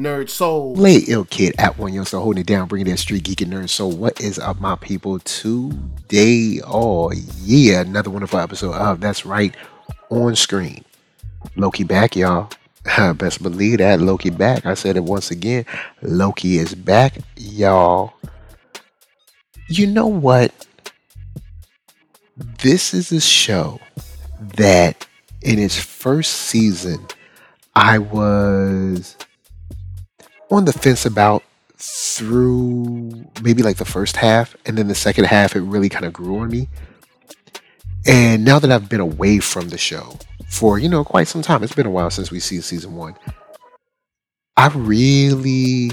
Nerd Soul. Play Ill Kid at One Yo, so holding it down, bringing that street geek and nerd. So, what is up, my people? Today, oh yeah, another wonderful episode of That's Right on Screen. Loki back, y'all. Best believe that Loki back. I said it once again. Loki is back, y'all. You know what? This is a show that in its first season, I was on the fence about through maybe like the first half, and then the second half, it really kind of grew on me. And now that I've been away from the show for, you know, quite some time, it's been a while since we see season one, I really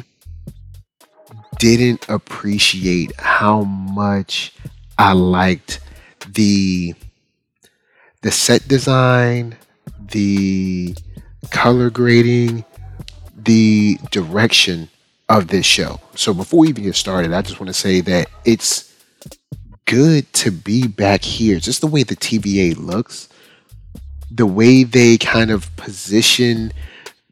didn't appreciate how much I liked the the set design, the color grading, the direction of this show. So before we even get started, I just want to say that it's good to be back here. Just the way the TVA looks, the way they kind of position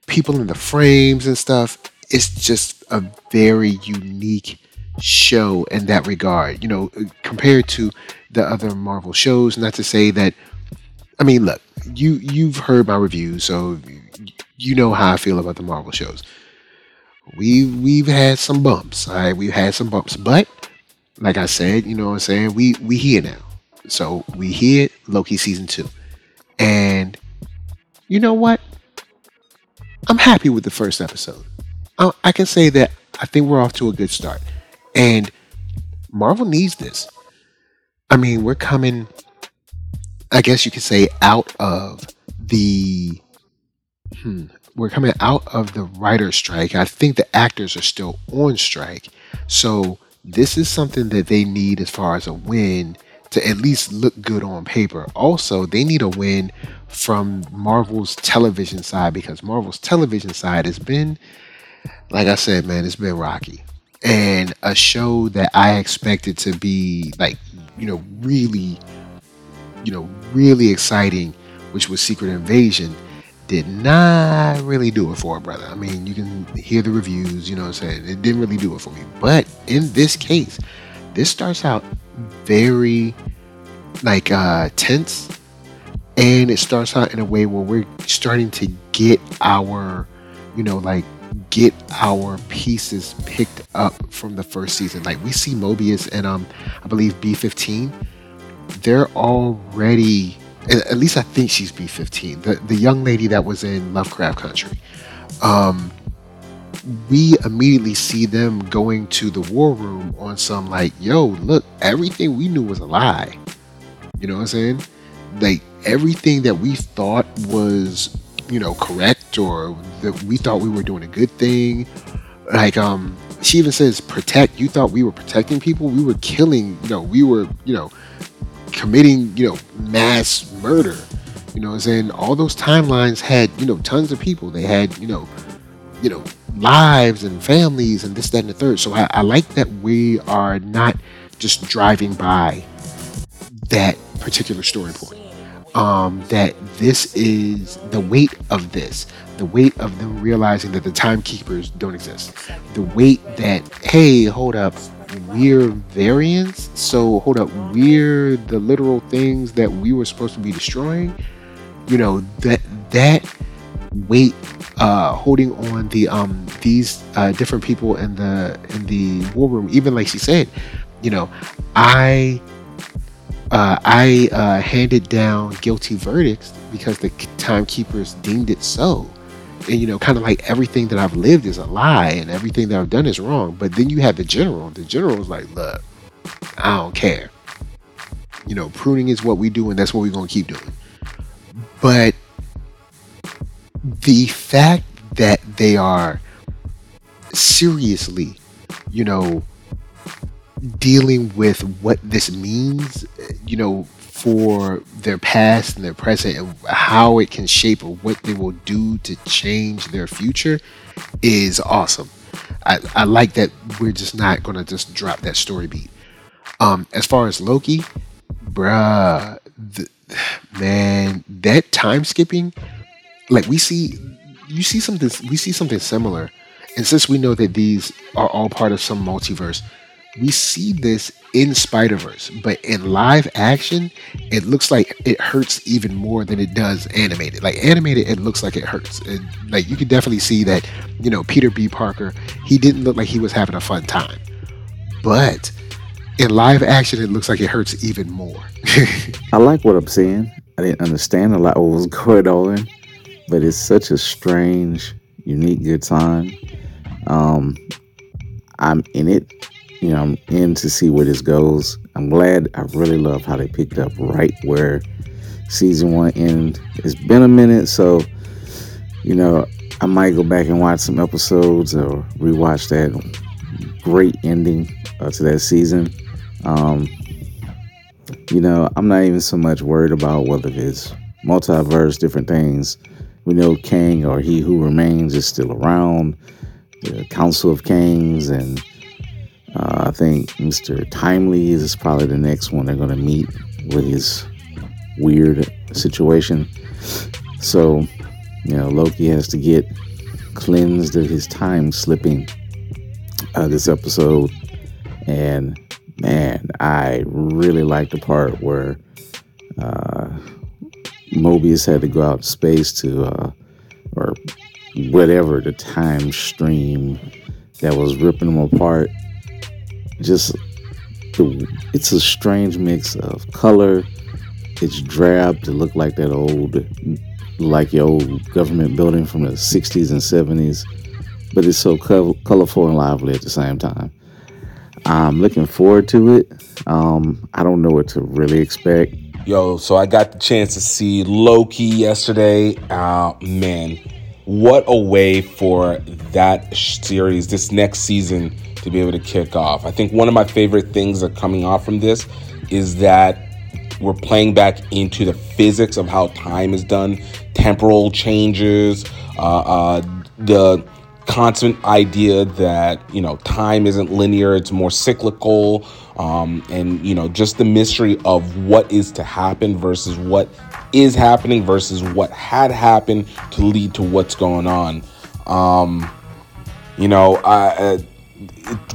people in the frames and stuff, it's just a very unique show in that regard. You know, compared to the other Marvel shows, not to say that I mean, look, you you've heard my reviews, so you know how I feel about the Marvel shows. We we've had some bumps, all right. We've had some bumps, but like I said, you know what I'm saying. We we here now, so we here Loki season two, and you know what? I'm happy with the first episode. I, I can say that I think we're off to a good start, and Marvel needs this. I mean, we're coming. I guess you could say out of the hmm, we're coming out of the writer's strike. I think the actors are still on strike. So this is something that they need as far as a win to at least look good on paper. Also, they need a win from Marvel's television side because Marvel's television side has been, like I said, man, it's been rocky. And a show that I expected to be like, you know, really, you know, really exciting, which was Secret Invasion, did not really do it for a brother. I mean, you can hear the reviews, you know what I'm saying? It didn't really do it for me. But in this case, this starts out very like uh tense and it starts out in a way where we're starting to get our, you know, like get our pieces picked up from the first season. Like we see Mobius and um I believe B15, they're already at least I think she's B15, the, the young lady that was in Lovecraft Country. Um, we immediately see them going to the war room on some like, yo, look, everything we knew was a lie. You know what I'm saying? Like everything that we thought was, you know, correct or that we thought we were doing a good thing. Like, um, she even says protect. You thought we were protecting people. We were killing, you know, we were, you know, committing, you know, mass murder. You know, and all those timelines had, you know, tons of people. They had, you know, you know, lives and families and this, that, and the third. So I, I like that we are not just driving by that particular story point. Um, that this is the weight of this, the weight of them realizing that the timekeepers don't exist, the weight that hey, hold up, we're variants. So hold up, we're the literal things that we were supposed to be destroying. You know that that weight uh, holding on the um these uh, different people in the in the war room. Even like she said, you know, I uh, I uh, handed down guilty verdicts because the timekeepers deemed it so and you know, kind of like everything that I've lived is a lie and everything that I've done is wrong. But then you have the general. The general is like, look, I don't care. You know, pruning is what we do, and that's what we're gonna keep doing. But the fact that they are seriously, you know, dealing with what this means, you know, for their past and their present and how it can shape what they will do to change their future is awesome. I, I like that we're just not gonna just drop that story beat. Um, as far as Loki, bruh, the, man, that time skipping, like we see, you see something, we see something similar And since we know that these are all part of some multiverse, we see this in Spider Verse, but in live action, it looks like it hurts even more than it does animated. Like animated, it looks like it hurts. And like you can definitely see that, you know, Peter B. Parker, he didn't look like he was having a fun time. But in live action, it looks like it hurts even more. I like what I'm seeing. I didn't understand a lot what was going on, but it's such a strange, unique, good time. Um, I'm in it you know, I'm in to see where this goes. I'm glad. I really love how they picked up right where season one ended. It's been a minute, so you know, I might go back and watch some episodes or rewatch that great ending uh, to that season. Um, you know, I'm not even so much worried about whether it's multiverse, different things. We know Kang or He Who Remains is still around. The Council of Kangs and uh, I think Mr. Timely is probably the next one they're going to meet with his weird situation. So, you know, Loki has to get cleansed of his time slipping uh, this episode. And man, I really like the part where uh, Mobius had to go out in space to, uh, or whatever, the time stream that was ripping him apart just it's a strange mix of color. It's drab to look like that old, like your old government building from the 60s and 70s, but it's so co- colorful and lively at the same time. I'm looking forward to it. Um, I don't know what to really expect. Yo, so I got the chance to see Loki yesterday. Uh, man, what a way for that series, this next season to be able to kick off. I think one of my favorite things that coming off from this is that we're playing back into the physics of how time is done, temporal changes, uh, uh, the constant idea that you know time isn't linear; it's more cyclical, um, and you know just the mystery of what is to happen versus what is happening versus what had happened to lead to what's going on. Um, you know, I.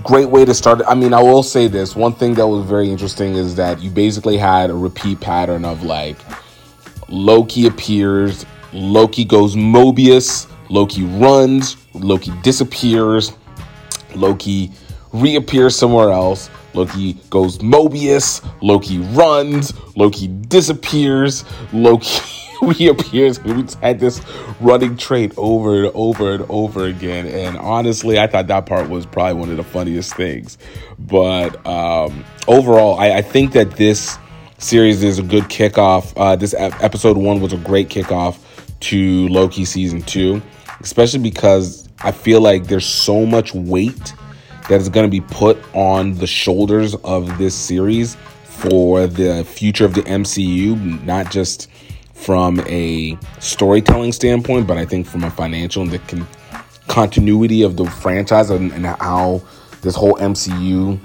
Great way to start. I mean, I will say this one thing that was very interesting is that you basically had a repeat pattern of like Loki appears, Loki goes Mobius, Loki runs, Loki disappears, Loki reappears somewhere else. Loki goes Mobius, Loki runs, Loki disappears, Loki reappears. We had this running trait over and over and over again. And honestly, I thought that part was probably one of the funniest things. But um, overall, I, I think that this series is a good kickoff. Uh, this episode one was a great kickoff to Loki season two, especially because I feel like there's so much weight that is going to be put on the shoulders of this series for the future of the MCU, not just from a storytelling standpoint, but I think from a financial and the con- continuity of the franchise and, and, how this whole MCU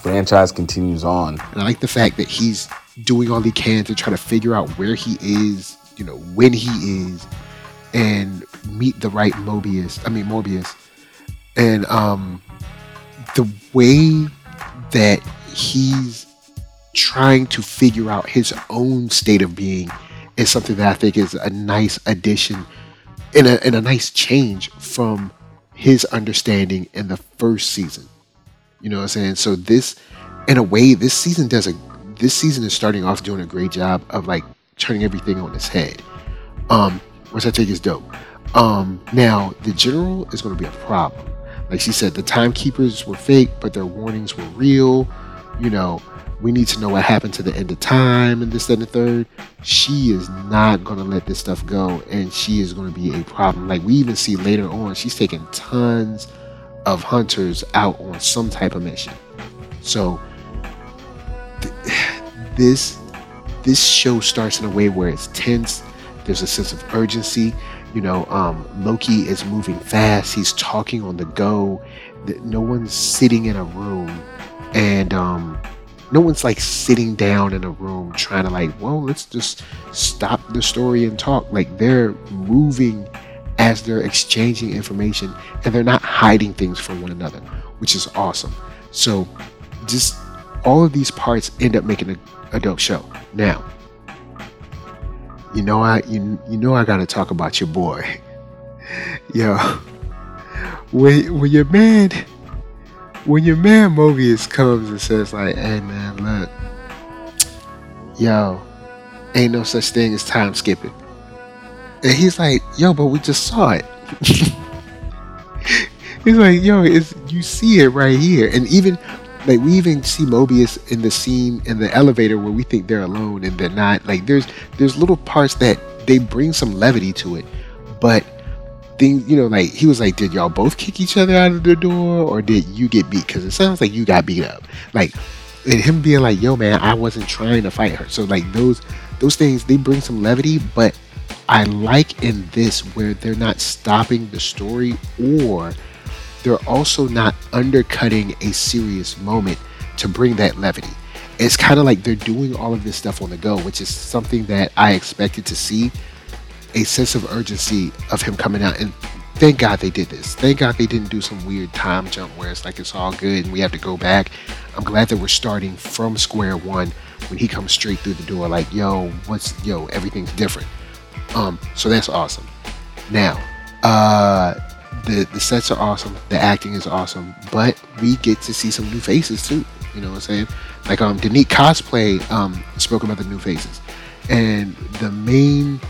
franchise continues on. And I like the fact that he's doing all he can to try to figure out where he is, you know, when he is, and meet the right Mobius. I mean Morbius, and um, the way that he's trying to figure out his own state of being is something that I think is a nice addition and a, and a nice change from his understanding in the first season. You know what I'm saying? So this, in a way, this season does a this season is starting off doing a great job of like turning everything on its head. Um, which I think is dope. Um, now the general is going to be a problem. Like she said, the timekeepers were fake, but their warnings were real. You know, we need to know what happened to the end of time and this, and the third. She is not going to let this stuff go, and she is going to be a problem. Like we even see later on, she's taking tons of hunters out on some type of mission. So th- this this show starts in a way where it's tense. There's a sense of urgency. You know, um, Loki is moving fast. He's talking on the go. No one's sitting in a room and um, no one's like sitting down in a room trying to like well let's just stop the story and talk like they're moving as they're exchanging information and they're not hiding things from one another, which is awesome. So, just all of these parts end up making a, a dope show. Now, you know I you you know I gotta talk about your boy. Yo, when when your man when your man Mobius comes and says like, "Hey man, look, yo, ain't no such thing as time skipping," and he's like, "Yo, but we just saw it." he's like, "Yo, it's you see it right here," and even like we even see Mobius in the scene in the elevator where we think they're alone and they're not. Like there's there's little parts that they bring some levity to it, but things you know like he was like, did y'all both kick each other out of the door or did you get beat? Because it sounds like you got beat up. Like and him being like, yo man, I wasn't trying to fight her. So like those those things they bring some levity, but I like in this where they're not stopping the story or they're also not undercutting a serious moment to bring that levity. It's kind of like they're doing all of this stuff on the go, which is something that I expected to see a sense of urgency of him coming out. And thank God they did this. Thank God they didn't do some weird time jump where it's like it's all good and we have to go back. I'm glad that we're starting from square one when he comes straight through the door, like, yo, what's, yo, everything's different. Um, so that's awesome. Now, uh, the the sets are awesome, the acting is awesome, but we get to see some new faces too. You know what I'm saying? Like um, Danique cosplay um spoke about the new faces, and the main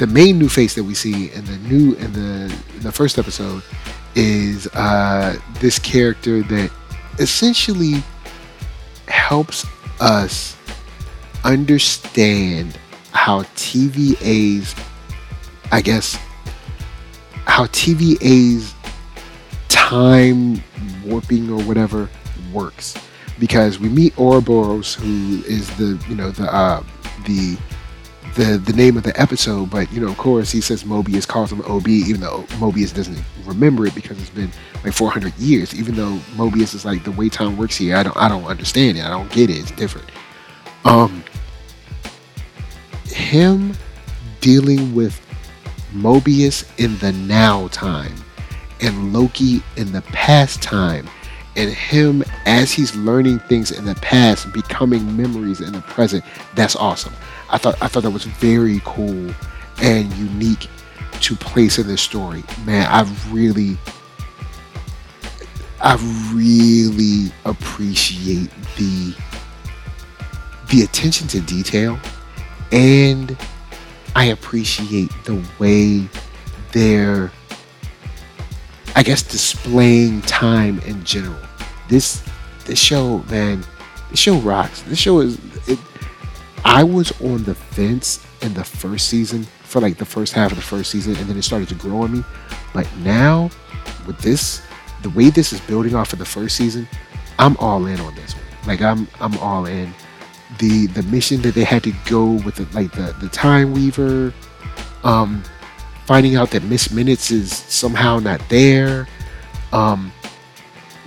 the main new face that we see in the new in the in the first episode is uh this character that essentially helps us understand how TVA's I guess how TVA's time warping or whatever works. Because we meet Ouroboros who is the you know the uh, the the the name of the episode but you know of course he says Mobius calls him OB even though Mobius doesn't remember it because it's been like 400 years. Even though Mobius is like the way time works here I don't I don't understand it. I don't get it. It's different. Um him dealing with Mobius in the now time and Loki in the past time and him as he's learning things in the past becoming memories in the present that's awesome. I thought i thought that was very cool and unique to place in this story. Man i really i really appreciate the the attention to detail and I appreciate the way they're, I guess, displaying time in general. This this show, man, this show rocks. This show is. It, I was on the fence in the first season for like the first half of the first season, and then it started to grow on me. But now, with this, the way this is building off of the first season, I'm all in on this one. Like I'm, I'm all in the the mission that they had to go with the, like the the time weaver um finding out that miss minutes is somehow not there um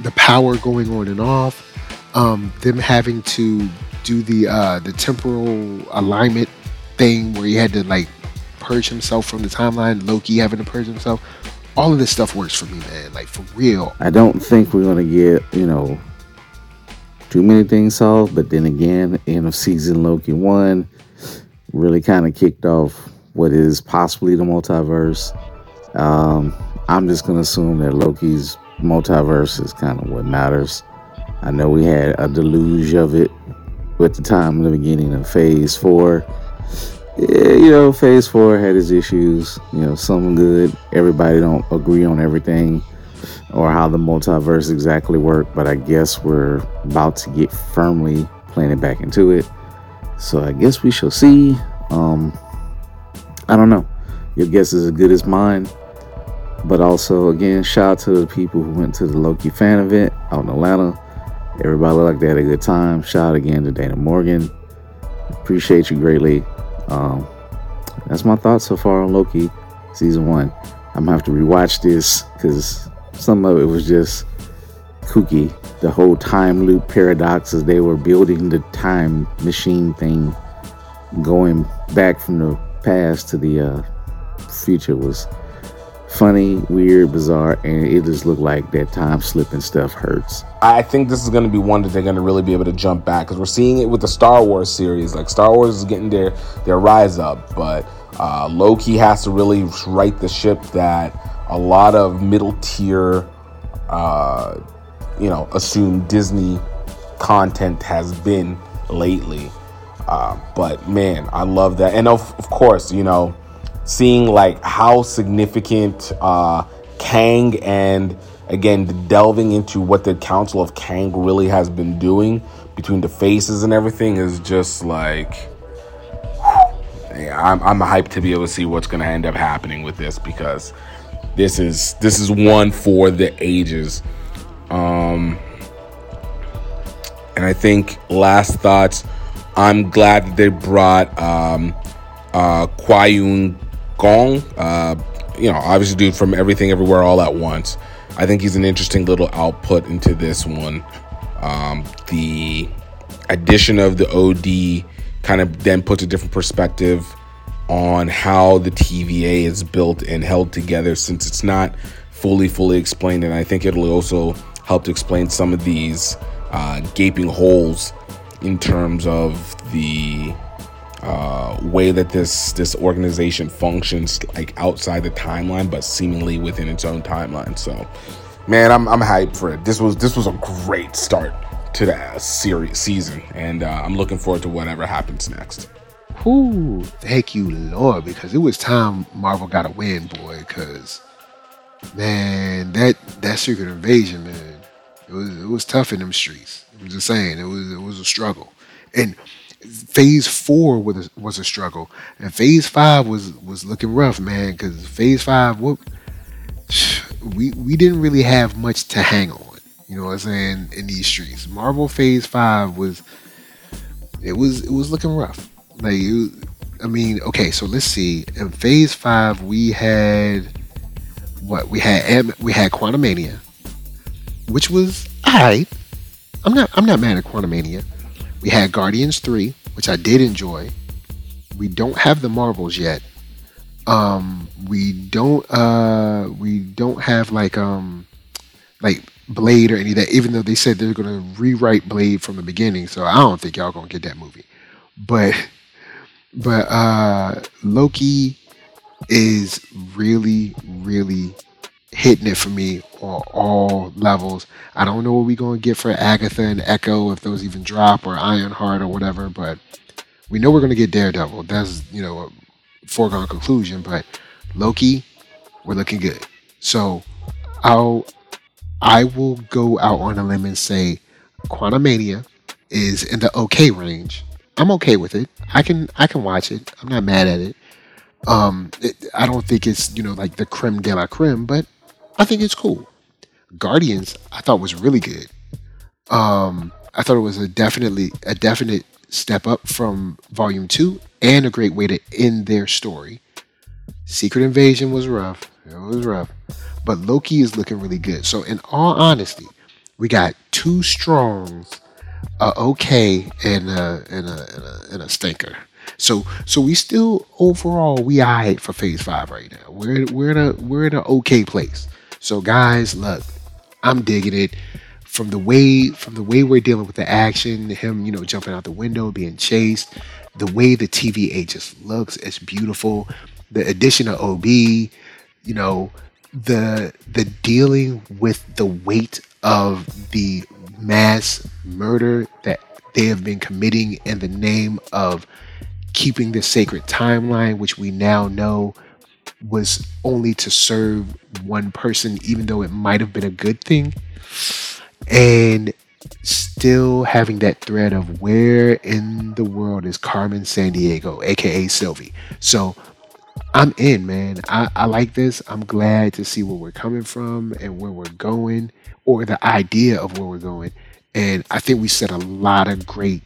the power going on and off um them having to do the uh the temporal alignment thing where he had to like purge himself from the timeline loki having to purge himself all of this stuff works for me man like for real I don't think we're gonna get you know too many things solved. But then again, end of season Loki one really kind of kicked off what is possibly the multiverse. Um, I'm just gonna assume that Loki's multiverse is kind of what matters. I know we had a deluge of it with the time in the beginning of Phase Four. Yeah, you know, Phase Four had its issues. You know, some good. Everybody don't agree on everything or how the multiverse exactly work, but I guess we're about to get firmly planted back into it. So I guess we shall see. Um, I don't know. Your guess is as good as mine. But also, again, shout out to the people who went to the Loki fan event out in Atlanta. Everybody looked like they had a good time. Shout out again to Dana Morgan. Appreciate you greatly. Um, that's my thoughts so far on Loki season one. I'm gonna have to rewatch this because some of it was just kooky. The whole time loop paradox as they were building the time machine thing, going back from the past to the uh, future was funny, weird, bizarre, and it just looked like that time slipping stuff hurts. I think this is going to be one that they're going to really be able to jump back because we're seeing it with the Star Wars series. Like Star Wars is getting their their rise up, but uh, Loki has to really right the ship that a lot of middle tier, uh, you know, assume Disney content has been lately. Uh, but man, I love that, and of, of course, you know seeing like how significant uh, Kang and again delving into what the Council of Kang really has been doing between the faces and everything is just like I'm, I'm hyped to be able to see what's going to end up happening with this because this is this is one for the ages. Um and i think last thoughts i'm glad that they brought um uh Quan, uh, you know, obviously, dude from Everything Everywhere All at Once. I think he's an interesting little output into this one. Um, the addition of the OB kind of then puts a different perspective on how the TVA is built and held together since it's not fully, fully explained. And I think it'll also help to explain some of these uh, gaping holes in terms of the uh, way that this this organization functions like outside the timeline but seemingly within its own timeline so man i'm, I'm hyped for it this was this was a great start to the series season and uh, i'm looking forward to whatever happens next Whoo, thank you, Lord, because it was time Marvel got a win, boy. Because man, that that Secret Invasion, man, it was it was tough in them streets. I'm just saying, it was it was a struggle, and phase four was a, was a struggle, and phase five was was looking rough, man. Because phase five, what we we didn't really have much to hang on. You know what I'm saying? In these streets, Marvel Phase Five was it was it was looking rough. Like you, I mean, okay, so let's see. In Phase Five, we had what we had. We had Quantumania, which was alright. I'm not I'm not mad at Quantumania. We had Guardians 3, which I did enjoy. We don't have the Marvels yet. Um, we don't uh we don't have like um like Blade or any of that, even though they said they're gonna rewrite Blade from the beginning, so I don't think y'all gonna get that movie. But but uh Loki is really, really hitting it for me on all levels. I don't know what we're going to get for Agatha and Echo, if those even drop, or Ironheart or whatever, but we know we're going to get Daredevil. That's, you know, a foregone conclusion, but Loki, we're looking good. So I'll, I will go out on a limb and say Quantumania is in the okay range. I'm okay with it. I can I can watch it. I'm not mad at it. Um, it, I don't think it's you know like the creme de la creme, but I think it's cool. Guardians, I thought was really good. Um, I thought it was a definitely a definite step up from Volume Two, and a great way to end their story. Secret Invasion was rough. It was rough, but Loki is looking really good. So, in all honesty, we got two strongs, a okay, and a and a, and a, and a stinker. So so we still overall we eye for phase five right now. We're we're in a we're in an okay place. So guys, look, I'm digging it. From the way from the way we're dealing with the action, him, you know, jumping out the window, being chased, the way the TVA just looks, it's beautiful. The addition of OB, you know, the the dealing with the weight of the mass murder that they have been committing in the name of keeping the sacred timeline, which we now know was only to serve one person, even though it might have been a good thing. And still having that thread of where in the world is Carmen Sandiego, aka Sylvie. So I'm in, man. I, I like this. I'm glad to see where we're coming from and where we're going, or the idea of where we're going. And I think we set a lot of great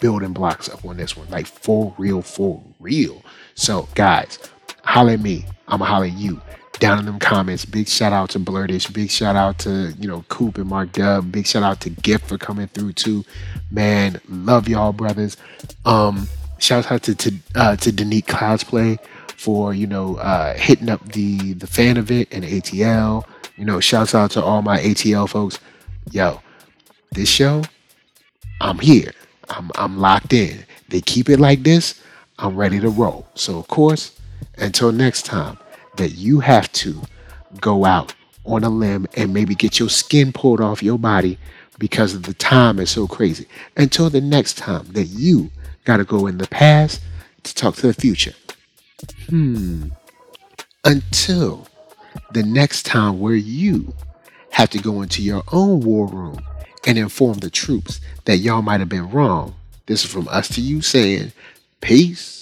building blocks up on this one, like for real, for real. So, guys, holler at me. I'ma holler at you. Down in them comments. Big shout out to Blerdish. Big shout out to, you know, Coop and Mark Dub. Big shout out to Gift for coming through too. Man, love y'all brothers. Um, shout out to to uh to Danique Cosplay for you know uh, hitting up the the fan event and ATL. You know, shouts out to all my ATL folks. Yo, this show, I'm here. I'm I'm locked in. They keep it like this. I'm ready to roll. So of course, until next time, that you have to go out on a limb and maybe get your skin pulled off your body because the time is so crazy. Until the next time that you got to go in the past to talk to the future. Hmm. Until the next time where you have to go into your own war room and inform the troops that y'all might have been wrong. This is from us to you saying, peace.